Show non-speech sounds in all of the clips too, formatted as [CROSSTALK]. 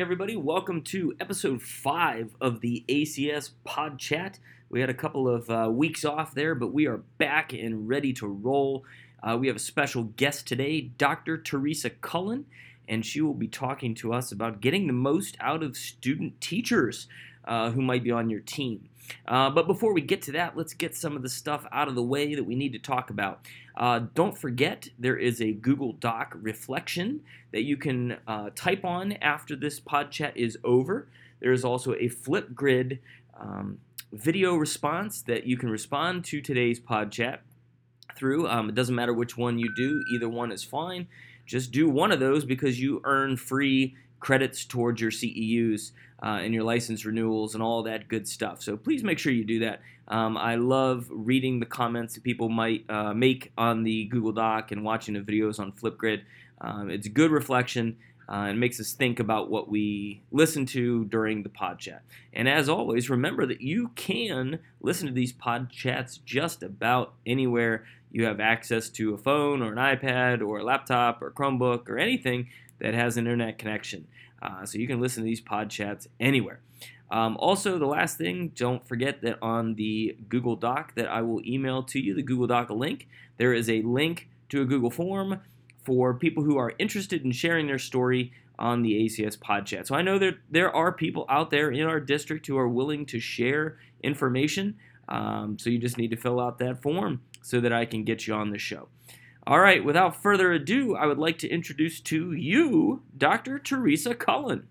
Everybody. Welcome to episode five of the ACS Pod Chat. We had a couple of uh, weeks off there, but we are back and ready to roll. Uh, we have a special guest today, Dr. Teresa Cullen, and she will be talking to us about getting the most out of student teachers uh, who might be on your team. Uh, but before we get to that, let's get some of the stuff out of the way that we need to talk about. Uh, don't forget, there is a Google Doc reflection that you can uh, type on after this pod chat is over. There is also a Flipgrid um, video response that you can respond to today's pod chat through. Um, it doesn't matter which one you do, either one is fine. Just do one of those because you earn free credits towards your CEUs uh, and your license renewals and all that good stuff. So please make sure you do that. Um, I love reading the comments that people might uh, make on the Google Doc and watching the videos on Flipgrid. Um, it's good reflection. Uh, and makes us think about what we listen to during the pod chat. And as always, remember that you can listen to these pod chats just about anywhere you have access to a phone or an iPad or a laptop or Chromebook or anything that has an internet connection. Uh, so you can listen to these pod chats anywhere. Um, also, the last thing, don't forget that on the Google Doc that I will email to you, the Google Doc link, there is a link to a Google form for people who are interested in sharing their story on the ACS pod chat. So I know that there are people out there in our district who are willing to share information. Um, so you just need to fill out that form so that I can get you on the show. All right, without further ado, I would like to introduce to you Dr. Teresa Cullen.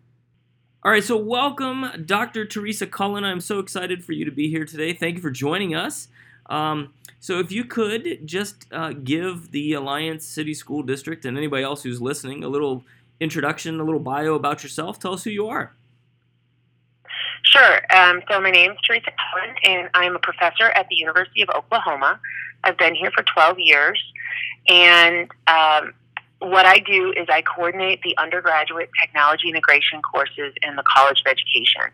All right, so welcome, Dr. Teresa Cullen. I'm so excited for you to be here today. Thank you for joining us. Um, so, if you could just uh, give the Alliance City School District and anybody else who's listening a little introduction, a little bio about yourself, tell us who you are. Sure. Um, so, my name is Teresa Cullen, and I'm a professor at the University of Oklahoma. I've been here for 12 years. And um, what I do is I coordinate the undergraduate technology integration courses in the College of Education.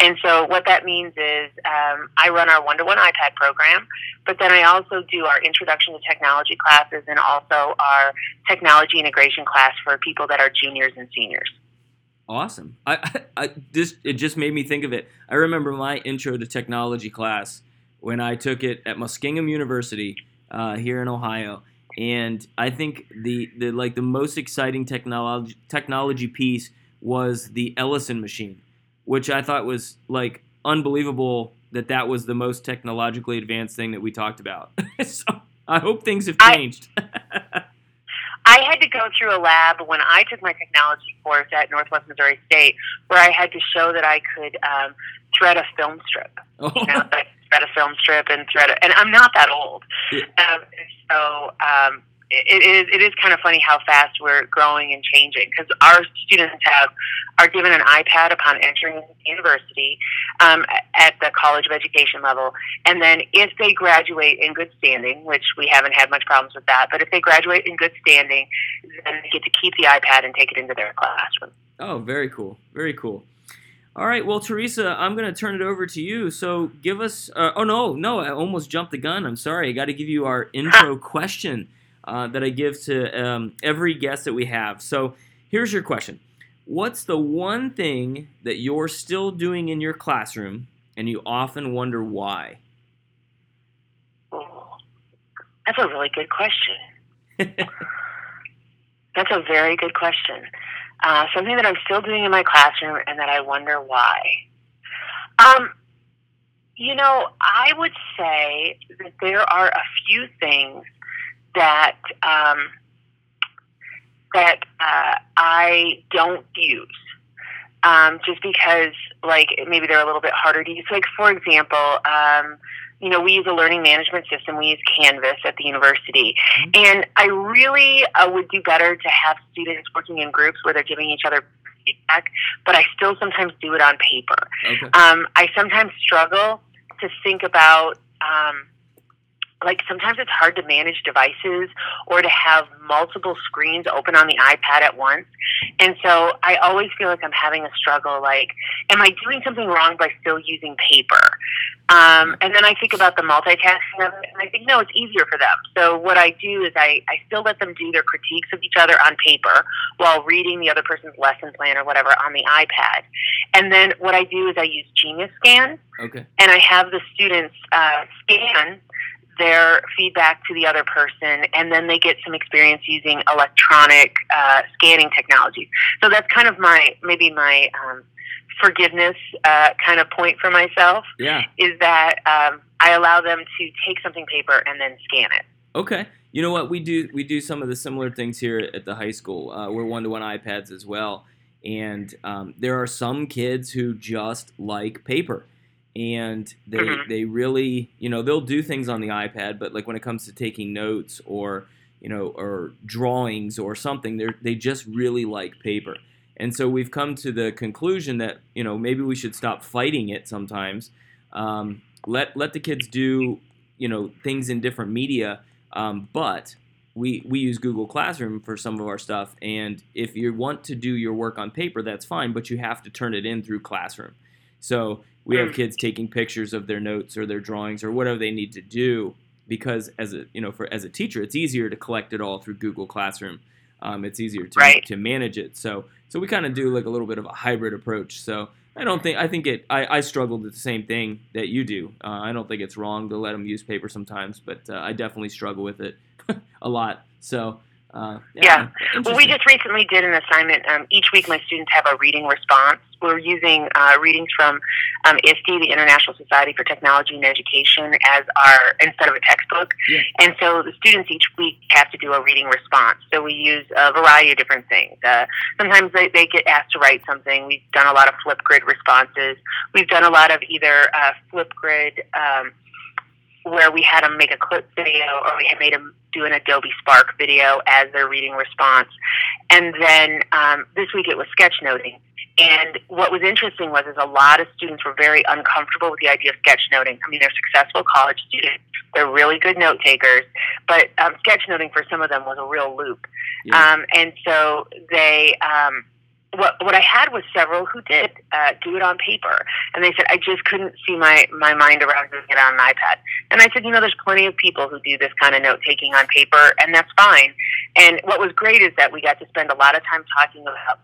And so what that means is um, I run our one to one iPad program, but then I also do our introduction to technology classes and also our technology integration class for people that are juniors and seniors. Awesome. I, [LAUGHS] I, it just made me think of it. I remember my intro to technology class when I took it at Muskingum University uh, here in Ohio and I think the, the like the most exciting technology technology piece was the Ellison machine, which I thought was like unbelievable that that was the most technologically advanced thing that we talked about. [LAUGHS] so I hope things have changed. I, [LAUGHS] I had to go through a lab when I took my technology course at Northwest Missouri State, where I had to show that I could um, thread a film strip. Oh. You know, thread a film strip and thread it. And I'm not that old. Yeah. Um, so um, it is it is kind of funny how fast we're growing and changing because our students have are given an iPad upon entering university um, at the College of Education level, and then if they graduate in good standing, which we haven't had much problems with that, but if they graduate in good standing, then they get to keep the iPad and take it into their classroom. Oh, very cool, very cool. All right, well, Teresa, I'm going to turn it over to you. So give us. Uh, oh no, no, I almost jumped the gun. I'm sorry. I got to give you our [LAUGHS] intro question uh, that I give to um, every guest that we have. So here's your question: What's the one thing that you're still doing in your classroom, and you often wonder why? Oh, that's a really good question. [LAUGHS] that's a very good question uh, something that I'm still doing in my classroom and that I wonder why. Um, you know, I would say that there are a few things that um, that uh, I don't use. Um, just because, like, maybe they're a little bit harder to use. Like, for example, um, you know, we use a learning management system. We use Canvas at the university. Mm-hmm. And I really uh, would do better to have students working in groups where they're giving each other feedback, but I still sometimes do it on paper. Okay. Um, I sometimes struggle to think about um, like sometimes it's hard to manage devices or to have multiple screens open on the iPad at once. And so I always feel like I'm having a struggle like, am I doing something wrong by still using paper? Um, and then I think about the multitasking of it, and I think, no, it's easier for them. So what I do is I, I still let them do their critiques of each other on paper while reading the other person's lesson plan or whatever on the iPad. And then what I do is I use Genius Scan. Okay. And I have the students uh, scan their feedback to the other person, and then they get some experience using electronic uh, scanning technology. So that's kind of my maybe my um, forgiveness uh, kind of point for myself. Yeah. Is that um, I allow them to take something paper and then scan it. Okay. You know what? We do we do some of the similar things here at the high school. Uh, we're one to one iPads as well, and um, there are some kids who just like paper and they Mhm. they really you know they'll do things on the iPad, but like when it comes to taking notes or you know or drawings or something, they they just really like paper. And so we've come to the conclusion that you know maybe we should stop fighting it sometimes. Um, let let the kids do you know things in different media, um, but we we use Google Classroom for some of our stuff. And if you want to do your work on paper, that's fine, but you have to turn it in through Classroom. So we have Mm. kids taking pictures of their notes or their drawings or whatever they need to do because as a you know for as a teacher it's easier to collect it all through Google Classroom. Um, it's easier to Right. to manage it. So so we kind of do like a little bit of a hybrid approach. So I don't think I think it I, I struggled with the same thing that you do. Uh, I don't think it's wrong to let them use paper sometimes, but uh, I definitely struggle with it [LAUGHS] a lot. So uh, Yeah. Well, we just recently did an assignment. Um, each week, my students have a reading response. We're using uh, readings from um, ISTE, the International Society for Technology and Education, as our instead of a textbook. Yeah. And so the students each week have to do a reading response. So we use a variety of different things. Uh, sometimes they, they get asked to write something. We've done a lot of Flipgrid responses. We've done a lot of either uh, Flipgrid. Um, where we had them make a clip video or we had made them do an Adobe Spark video as their reading response. And then um, this week it was sketchnoting. And what was interesting was is a lot of students were very uncomfortable with the idea of sketchnoting. I mean, they're successful college students. They're really good note takers, but um, sketchnoting for some of them was a real loop. Yeah. Um, and so they, um, what what I had was several who did uh, do it on paper, and they said I just couldn't see my my mind around doing it on an iPad. And I said, you know, there's plenty of people who do this kind of note taking on paper, and that's fine. And what was great is that we got to spend a lot of time talking about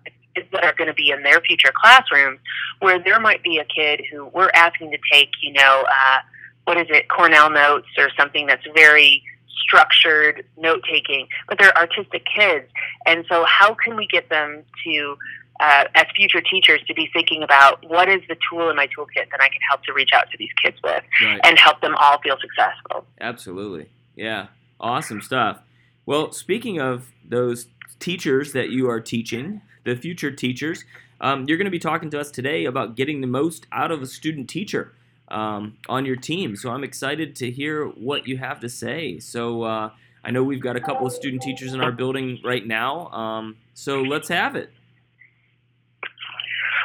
that are going to be in their future classrooms, where there might be a kid who we're asking to take, you know, uh, what is it, Cornell notes or something that's very structured note taking, but they're artistic kids. And so, how can we get them to, uh, as future teachers, to be thinking about what is the tool in my toolkit that I can help to reach out to these kids with right. and help them all feel successful? Absolutely. Yeah. Awesome stuff. Well, speaking of those teachers that you are teaching, the future teachers, um, you're going to be talking to us today about getting the most out of a student teacher um, on your team. So I'm excited to hear what you have to say. So uh, I know we've got a couple of student teachers in our building right now. Um, so let's have it.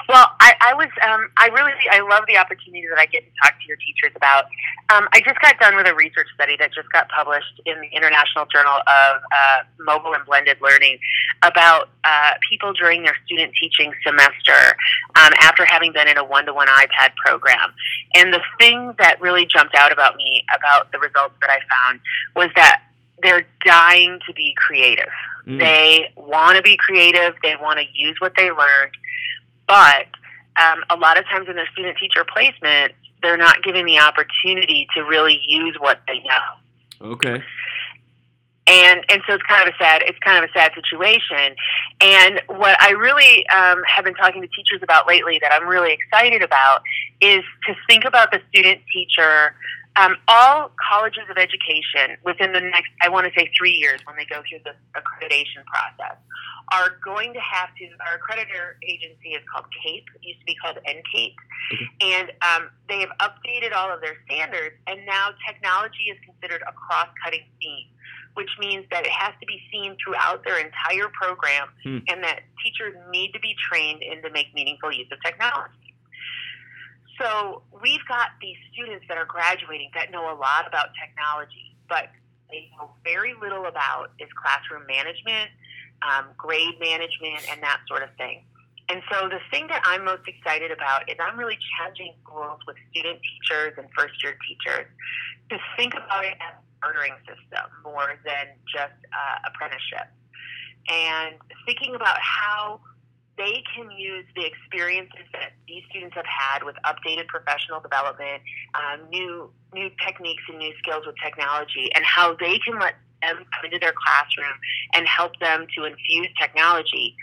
Well, I, I was, um, I really, I love the opportunity that I get to talk to your teachers about. Um, I just got done with a research study that just got published in the International Journal of uh, Mobile and Blended Learning about uh, people during their student teaching semester um, after having been in a one-to-one iPad program. And the thing that really jumped out about me about the results that I found was that they're dying to be creative. Mm, They want to be creative. They want to use what they learned. But um, a lot of times in their student teacher placement, they're not given the opportunity to really use what they know. okay. And and so it's kind of a sad it's kind of a sad situation. And what I really um, have been talking to teachers about lately that I'm really excited about is to think about the student teacher. Um, all colleges of education within the next, I want to say three years when they go through the accreditation process, are going to have to, our accreditor agency is called CAEP, it used to be called NCATE, and um, they have updated all of their standards, and now technology is considered a cross-cutting theme, which means that it has to be seen throughout their entire program, Hmm. and that teachers need to be trained in to make meaningful use of technology. So we've got these students that are graduating that know a lot about technology, but they know very little about is classroom management, um, grade management, and that sort of thing. And so the thing that I'm most excited about is I'm really challenging schools with student teachers and first year teachers to think about it as a bartering system more than just uh, apprenticeship. And thinking about how they can use the experiences that these students have had with updated professional development, um, new new techniques and new skills with technology, and how they can let them come into their classroom and help them to infuse technology,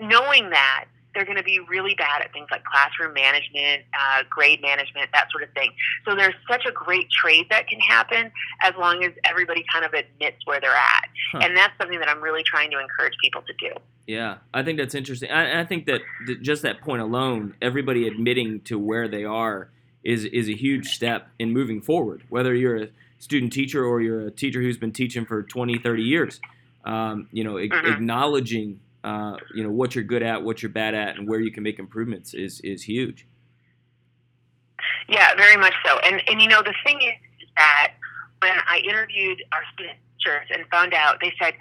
knowing that they're going to be really bad at things like classroom management, uh, grade management, that sort of thing. So there's such a great trade that can happen as long as everybody kind of admits where they're at. Huh. And that's something that I'm really trying to encourage people to do. Yeah, I think that's interesting. I, I think that th- just that point alone, everybody admitting to where they are is is a huge step in moving forward. Whether you're a student teacher or you're a teacher who's been teaching for 20, 30 years, um, you know, mm-hmm. acknowledging uh, you know what you're good at, what you're bad at, and where you can make improvements is is huge. Yeah, very much so. And and you know the thing is, is that when I interviewed our student teachers and found out, they said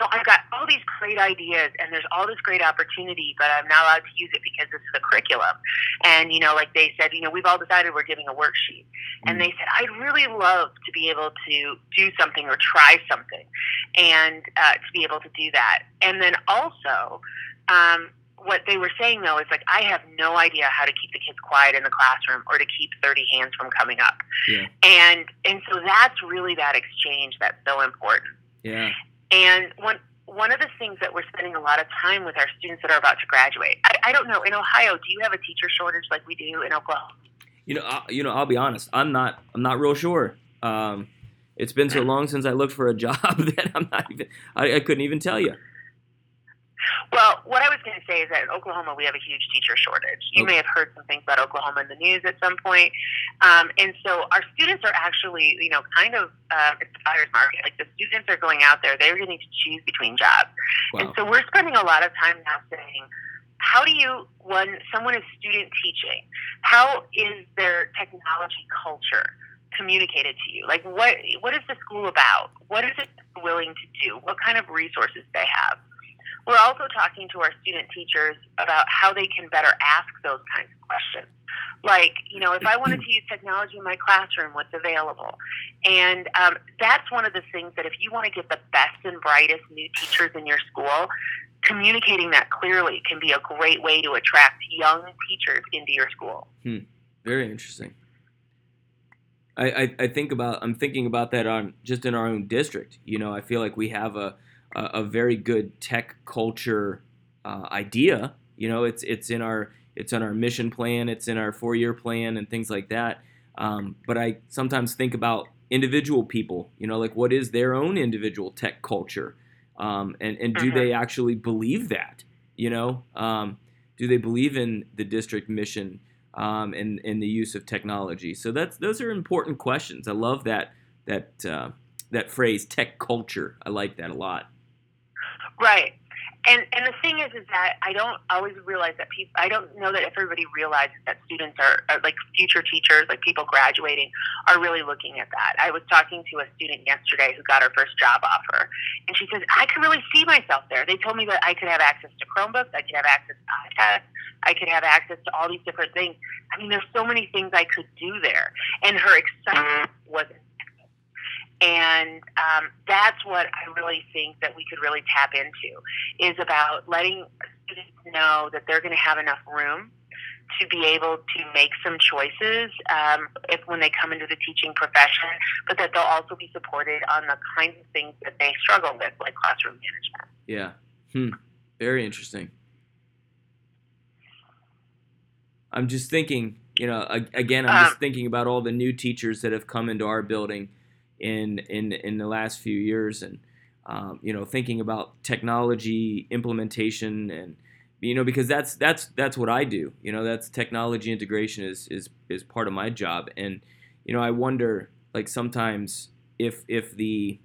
so I've got all these great ideas and there's all this great opportunity, but I'm not allowed to use it because this is a curriculum. And, you know, like they said, you know, we've all decided we're giving a worksheet. And they said, I'd really love to be able to do something or try something and uh, to be able to do that. And then also, um, what they were saying though is like I have no idea how to keep the kids quiet in the classroom or to keep 30 hands from coming up. Yeah. And and so that's really that exchange that's so important. Yeah. And one one of the things that we're spending a lot of time with our students that are about to graduate. I, I don't know in Ohio. Do you have a teacher shortage like we do in Oklahoma? You know, I, you know. I'll be honest. I'm not. I'm not real sure. Um, it's been so [LAUGHS] long since I looked for a job [LAUGHS] that I'm not even. I, I couldn't even tell you. Well, what I was going to say is that in Oklahoma we have a huge teacher shortage. You okay. may have heard some things about Oklahoma in the news at some point. Um, and so our students are actually, you know, kind of uh, it's a buyer's market. Like the students are going out there, they're going to choose between jobs. Wow. And so we're spending a lot of time now saying, how do you when someone is student teaching how is their technology culture communicated to you like what what is the school about what is it willing to do what kind of resources they have we're also talking to our student teachers about how they can better ask those kinds of questions. Like, you know, if I wanted to use technology in my classroom, what's available? And um, that's one of the things that if you want to get the best and brightest new teachers in your school, communicating that clearly can be a great way to attract young teachers into your school. Hmm. Very interesting. I, I, I think about I'm thinking about that on just in our own district. You know, I feel like we have a a, a very good tech culture uh, idea. You know, it's it's in our it's in our mission plan, it's in our four year plan, and things like that. Um, but I sometimes think about individual people. You know, like what is their own individual tech culture, um, and and do they mm-hmm. actually believe that? You know, um, do they believe in the district mission um, and and the use of technology? So that's those are important questions. I love that that uh, that phrase tech culture. I like that a lot. Right. And and the thing is, is that I don't always realize that people. I don't know that everybody realizes that students are, are like future teachers, like people graduating, are really looking at that. I was talking to a student yesterday who got her first job offer, and she says, "I could really see myself there." They told me that I could have access to Chromebooks, I could have access to iPads, I could have access to all these different things. I mean, there's so many things I could do there, and her excitement was and um, that's what I really think that we could really tap into is about letting students know that they're going to have enough room to be able to make some choices um, if when they come into the teaching profession, but that they'll also be supported on the kinds of things that they struggle with, like classroom management. Yeah. Hmm. Very interesting. I'm just thinking, you know, again, I'm just um, thinking about all the new teachers that have come into our building in in in the last few years, and um, you know, thinking about technology implementation and you know because that's that's that's what I do. You know, that's technology integration is is is part of my job, and you know, I wonder like sometimes if if the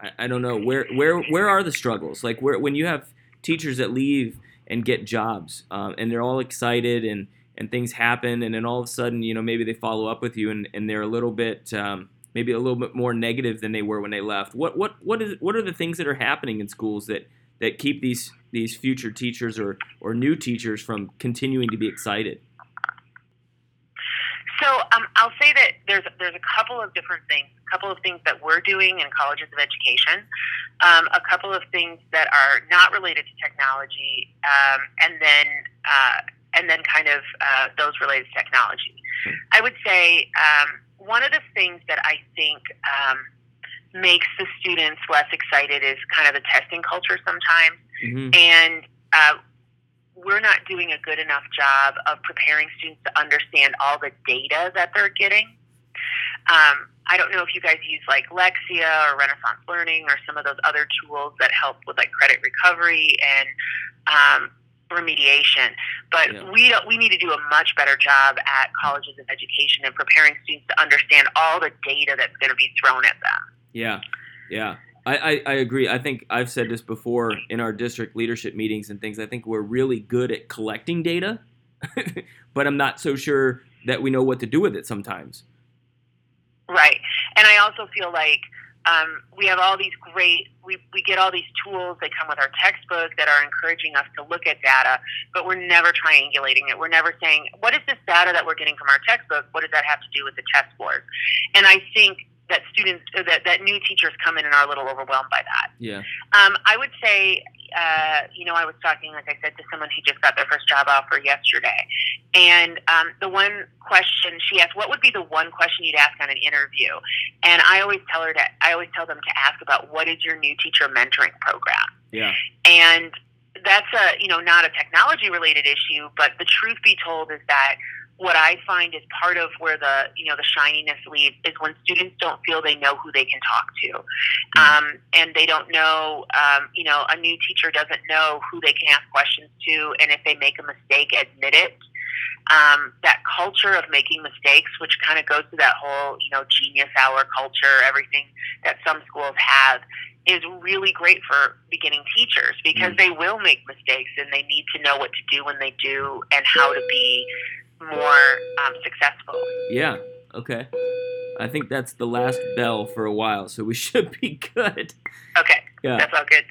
I, I don't know where where where are the struggles? Like where when you have teachers that leave and get jobs um, and they're all excited and and things happen and then all of a sudden you know maybe they follow up with you and, and they're a little bit um, maybe a little bit more negative than they were when they left. What what what is what are the things that are happening in schools that that keep these these future teachers or or new teachers from continuing to be excited? So um, I'll say that there's there's a couple of different things, a couple of things that we're doing in colleges of education, um, a couple of things that are not related to technology, um, and then uh, and then kind of uh, those related to technology. I would say um, one of the things that I think um, makes the students less excited is kind of the testing culture sometimes, Mm-hmm. and uh, we're not doing a good enough job of preparing students to understand all the data that they're getting. Um, I don't know if you guys use like Lexia or Renaissance Learning or some of those other tools that help with like credit recovery and um, remediation, but Yeah. we don't, we need to do a much better job at colleges of education and preparing students to understand all the data that's going to be thrown at them. Yeah, yeah. I, I, I agree. I think I've said this before in our district leadership meetings and things. I think we're really good at collecting data, [LAUGHS] but I'm not so sure that we know what to do with it sometimes. Right. And I also feel like um, we have all these great, we, we get all these tools that come with our textbook that are encouraging us to look at data, but we're never triangulating it. We're never saying, what is this data that we're getting from our textbook? What does that have to do with the test scores? And I think that students, uh, that, that new teachers come in and are a little overwhelmed by that. Yeah. Um, I would say, uh, you know, I was talking, like I said, to someone who just got their first job offer yesterday. And um, the one question she asked, what would be the one question you'd ask on an interview? And I always tell her that, I always tell them to ask about what is your new teacher mentoring program? Yeah. And that's a, you know, not a technology related issue, but the truth be told is that what I find is part of where the, you know, the shininess leaves is when students don't feel they know who they can talk to. Um, and they don't know, um, you know, a new teacher doesn't know who they can ask questions to. And if they make a mistake, admit it. Um, that culture of making mistakes, which kind of goes to that whole, you know, genius hour culture, everything that some schools have, is really great for beginning teachers because Mm. they will make mistakes and they need to know what to do when they do and how to be more um, successful. Yeah. Okay. I think that's the last bell for a while, so we [LAUGHS] should be good. Okay, Yeah. that's all good.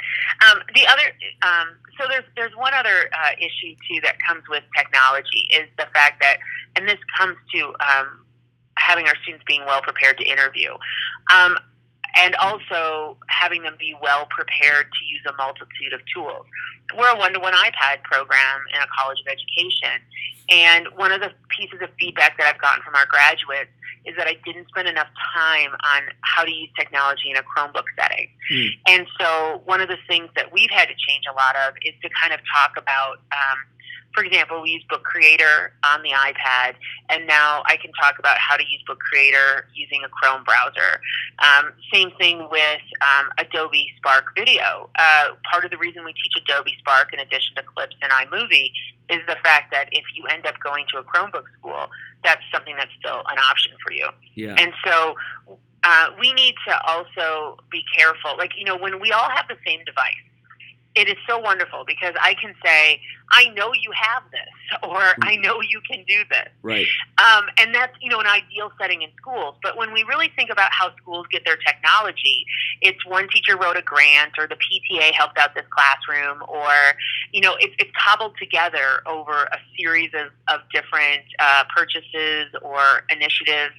Um, the other, um, so there's there's one other uh, issue too that comes with technology is the fact that, and this comes to um, having our students being well prepared to interview. Um, and also having them be well prepared to use a multitude of tools. We're a one to one iPad program in a college of education. And one of the pieces of feedback that I've gotten from our graduates is that I didn't spend enough time on how to use technology in a Chromebook setting. Hmm. And so, one of the things that we've had to change a lot of is to kind of talk about, um, for example, we use Book Creator on the iPad, and now I can talk about how to use Book Creator using a Chrome browser. Um, same thing with um, Adobe Spark Video. Uh, part of the reason we teach Adobe Spark in addition to Clips and iMovie is the fact that if you end up going to a Chromebook school, that's something that's still an option for you. Yeah. And so uh, we need to also be careful. Like, you know, when we all have the same device, it is so wonderful because I can say, I know you have this, [LAUGHS] or I know you can do this. Right. Um, and that's, you know, an ideal setting in schools. But when we really think about how schools get their technology, it's one teacher wrote a grant or the PTA helped out this classroom or, you know, it's, it's cobbled together over a series of, of different uh, purchases or initiatives.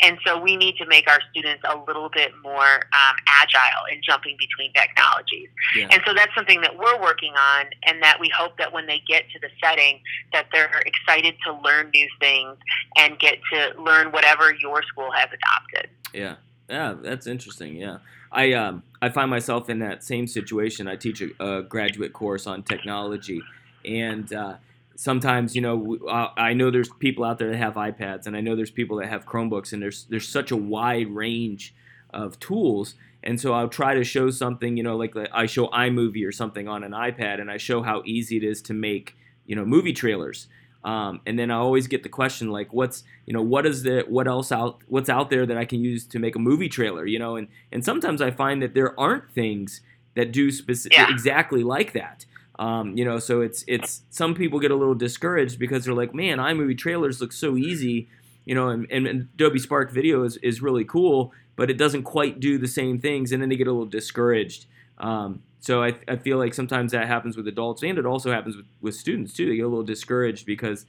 And so we need to make our students a little bit more um, agile in jumping between technologies. Yeah. And so that's something that we're working on and that we hope that when they get to the setting that they're excited to learn new things and get to learn whatever your school has adopted. Yeah. Yeah, that's interesting. Yeah. I um I find myself in that same situation. I teach a, a graduate course on technology and uh, sometimes you know uh, I know there's people out there that have iPads and I know there's people that have Chromebooks and there's there's such a wide range of tools and so I'll try to show something you know like I show iMovie or something on an iPad and I show how easy it is to make you know movie trailers. Um, and then I always get the question like what's you know what is the what else out what's out there that I can use to make a movie trailer you know? And and sometimes I find that there aren't things that do specific Yeah. exactly like that. Um, you know so it's it's some people get a little discouraged because they're like man iMovie trailers look so easy you know, and, and Adobe Spark Video is, is really cool, but it doesn't quite do the same things, and then they get a little discouraged. Um, so I, I feel like sometimes that happens with adults, and it also happens with, with students too. They get a little discouraged because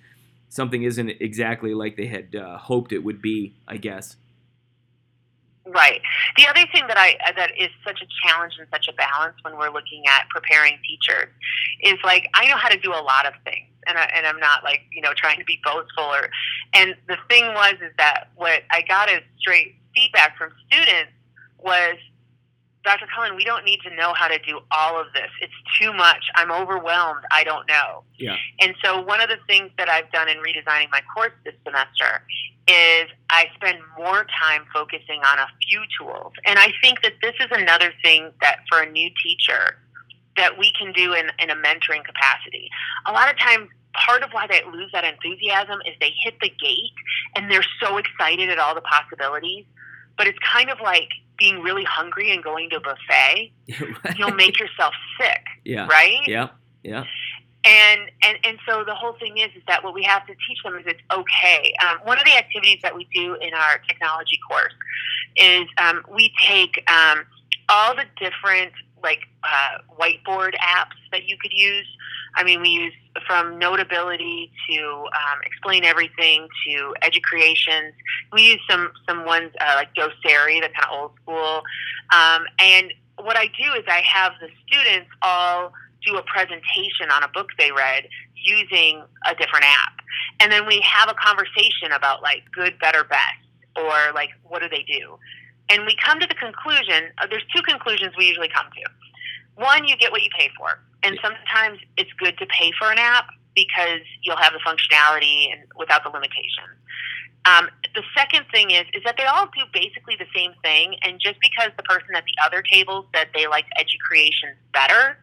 something isn't exactly like they had uh, hoped it would be, I guess. Right. The other thing that I that is such a challenge and such a balance when we're looking at preparing teachers is like I know how to do a lot of things, and I, and I'm not like you know trying to be boastful or. And the thing was is that what I got as straight feedback from students was Dr. Cullen, we don't need to know how to do all of this. It's too much. I'm overwhelmed. I don't know. Yeah. And so one of the things that I've done in redesigning my course this semester is I spend more time focusing on a few tools. And I think that this is another thing that for a new teacher that we can do in, in a mentoring capacity. A lot of times part of why they lose that enthusiasm is they hit the gate and they're so excited at all the possibilities. But it's kind of like being really hungry and going to a buffet, [LAUGHS] you'll make yourself sick. Yeah. Right? Yeah. Yeah. And, and and so the whole thing is is that what we have to teach them is it's okay. Um, one of the activities that we do in our technology course is um, we take um, all the different like uh, whiteboard apps that you could use. I mean, we use from Notability to um, Explain Everything to Educreations. We use some some ones uh, like Doceri, that's kind of old school. Um, and what I do is I have the students all do a presentation on a book they read using a different app, and then we have a conversation about like good, better, best, or like what do they do. And we come to the conclusion, uh, there's two conclusions we usually come to. One, you get what you pay for. And sometimes it's good to pay for an app because you'll have the functionality and without the limitations. Um, the second thing is is that they all do basically the same thing, and just because the person at the other table said they liked Educreations better,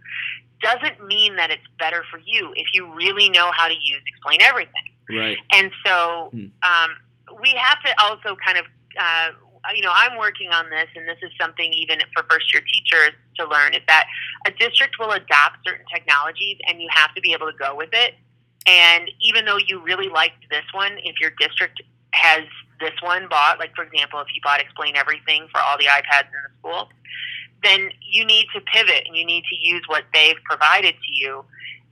doesn't mean that it's better for you if you really know how to use Explain Everything. Right. And so Hmm. um, we have to also kind of, uh, you know, I'm working on this, and this is something even for first year teachers to learn is that a district will adopt certain technologies, and you have to be able to go with it. And even though you really liked this one, if your district has this one bought, like for example, if you bought Explain Everything for all the iPads in the school, then you need to pivot and you need to use what they've provided to you.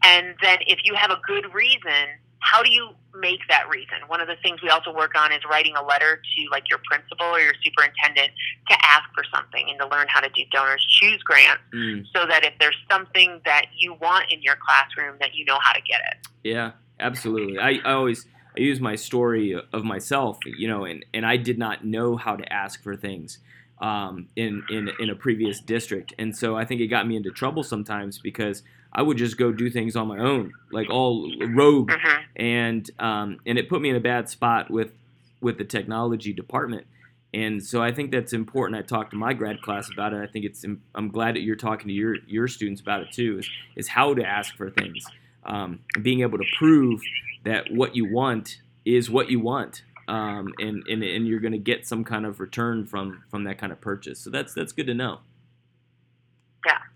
And then if you have a good reason, how do you make that reason? One of the things we also work on is writing a letter to like your principal or your superintendent to ask for something and to learn how to do donors choose grants Mm. so that if there's something that you want in your classroom that you know how to get it. Yeah, absolutely. I, I always I use my story of myself, you know, and, and I did not know how to ask for things um, in, in in a previous district, and so I think it got me into trouble sometimes because I would just go do things on my own, like all rogue, hmm and um, and it put me in a bad spot with with the technology department. And so I think that's important. I talked to my grad class about it. I think it's. I'm glad that you're talking to your your students about it too. Is is how to ask for things, um, being able to prove that what you want is what you want, um, and, and and you're going to get some kind of return from from that kind of purchase. So that's that's good to know.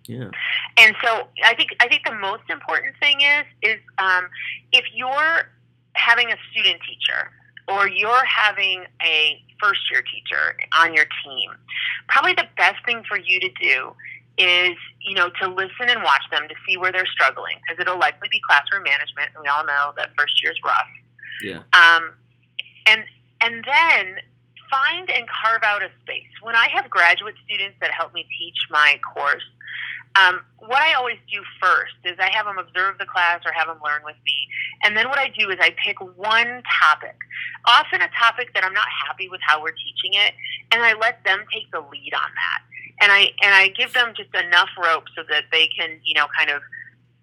Yeah. And so I think I think the most important thing is is um, if you're having a student teacher or you're having a first year teacher on your team, probably the best thing for you to do is you know to listen and watch them to see where they're struggling because it'll likely be classroom management, and we all know that first year is rough. Yeah. Um, and and then find and carve out a space. When I have graduate students that help me teach my course, um, what I always do first is I have them observe the class or have them learn with me. And then what I do is I pick one topic, often a topic that I'm not happy with how we're teaching it, and I let them take the lead on that. And I and I give them just enough rope so that they can, you know, kind of,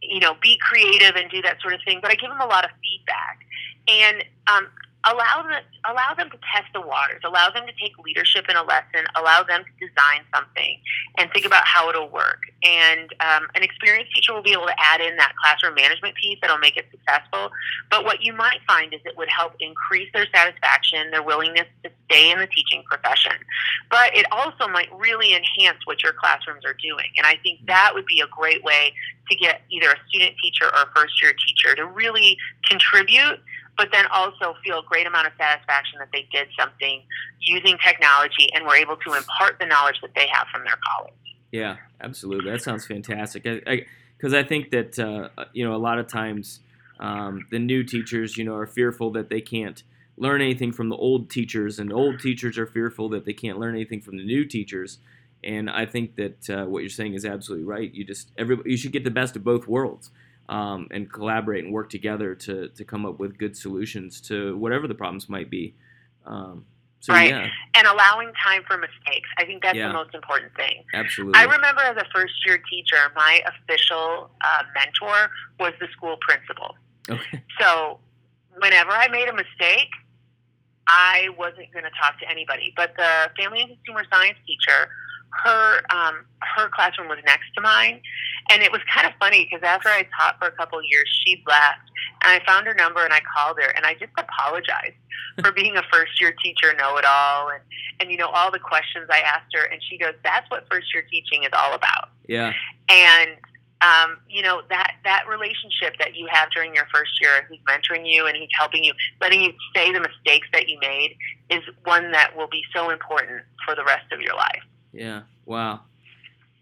you know, be creative and do that sort of thing. But I give them a lot of feedback and um, allow them allow them to test the waters, allow them to take leadership in a lesson, allow them to design something, and think about how it'll work. And um, an experienced teacher will be able to add in that classroom management piece that'll make it successful. But what you might find is it would help increase their satisfaction, their willingness to stay in the teaching profession. But it also might really enhance what your classrooms are doing. And I think that would be a great way to get either a student teacher or a first year teacher to really contribute but then also feel a great amount of satisfaction that they did something using technology and were able to impart the knowledge that they have from their college. Yeah, absolutely. That sounds fantastic. Because I, I, I, think that uh, you know a lot of times um, the new teachers, you know, are fearful that they can't learn anything from the old teachers, and old teachers are fearful that they can't learn anything from the new teachers. And I think that uh, what you're saying is absolutely right. You just every you should get the best of both worlds um, and collaborate and work together to to come up with good solutions to whatever the problems might be. Um, so, right. Yeah. And allowing time for mistakes. I think that's yeah. the most important thing. Absolutely. I remember as a first year teacher, my official uh, mentor was the school principal. Okay. So whenever I made a mistake, I wasn't going to talk to anybody. But the family and consumer science teacher, her um, her classroom was next to mine, and it was kind of funny because after I taught for a couple of years, she left, and I found her number and I called her and I just apologized [LAUGHS] for being a first year teacher, know it all, and and you know all the questions I asked her, and she goes, "That's what first year teaching is all about." Yeah. And um, you know that that relationship that you have during your first year, he's mentoring you and he's helping you, letting you say the mistakes that you made, is one that will be so important for the rest of your life. Yeah. Wow.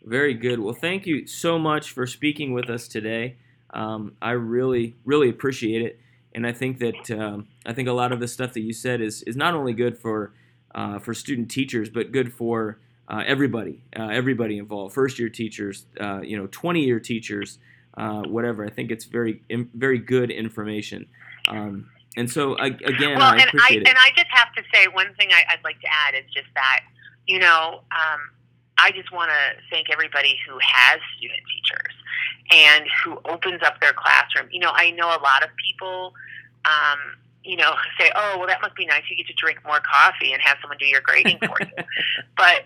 Very good. Well, thank you so much for speaking with us today. Um, I really, really appreciate it, and I think that um, I think a lot of the stuff that you said is is not only good for uh, for student teachers, but good for uh, everybody, uh, everybody involved, first year teachers, uh, you know, 20 year teachers, uh, whatever. I think it's very, very good information. Um, and so I, again, well, I and appreciate I, it. And I just have to say one thing I, would like to add is just that, you know, um, I just want to thank everybody who has student teachers and who opens up their classroom. You know, I know a lot of people, um, you know, say, "Oh, well, that must be nice. You get to drink more coffee and have someone do your grading for you." [LAUGHS] but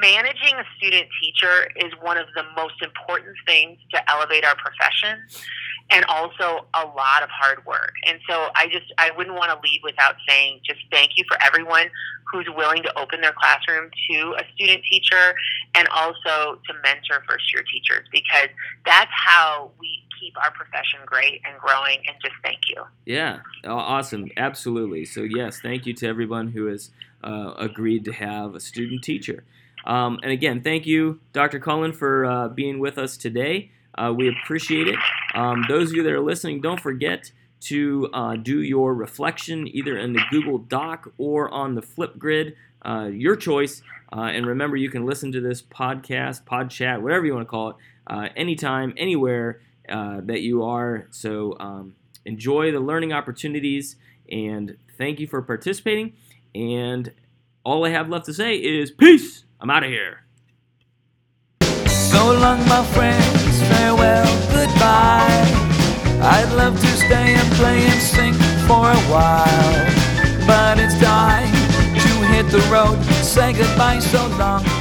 managing a student teacher is one of the most important things to elevate our profession and also a lot of hard work. And so I just I wouldn't want to leave without saying just thank you for everyone who's willing to open their classroom to a student teacher and also to mentor first year teachers because that's how we keep our profession great and growing and just thank you. Yeah, awesome. Absolutely. So yes, thank you to everyone who has uh, agreed to have a student teacher. Um, and again, thank you, Dr. Cullen, for uh, being with us today. Uh, we appreciate it. Um, those of you that are listening, don't forget to uh, do your reflection either in the Google Doc or on the Flipgrid, uh, your choice. Uh, and remember, you can listen to this podcast, pod chat, whatever you want to call it, uh, anytime, anywhere that you are. So um, enjoy the learning opportunities and thank you for participating. And all I have left to say is peace. I'm out of here. So long, my friends. Farewell, goodbye. I'd love to stay and play and sing for a while. But it's time to hit the road. Say goodbye, so long.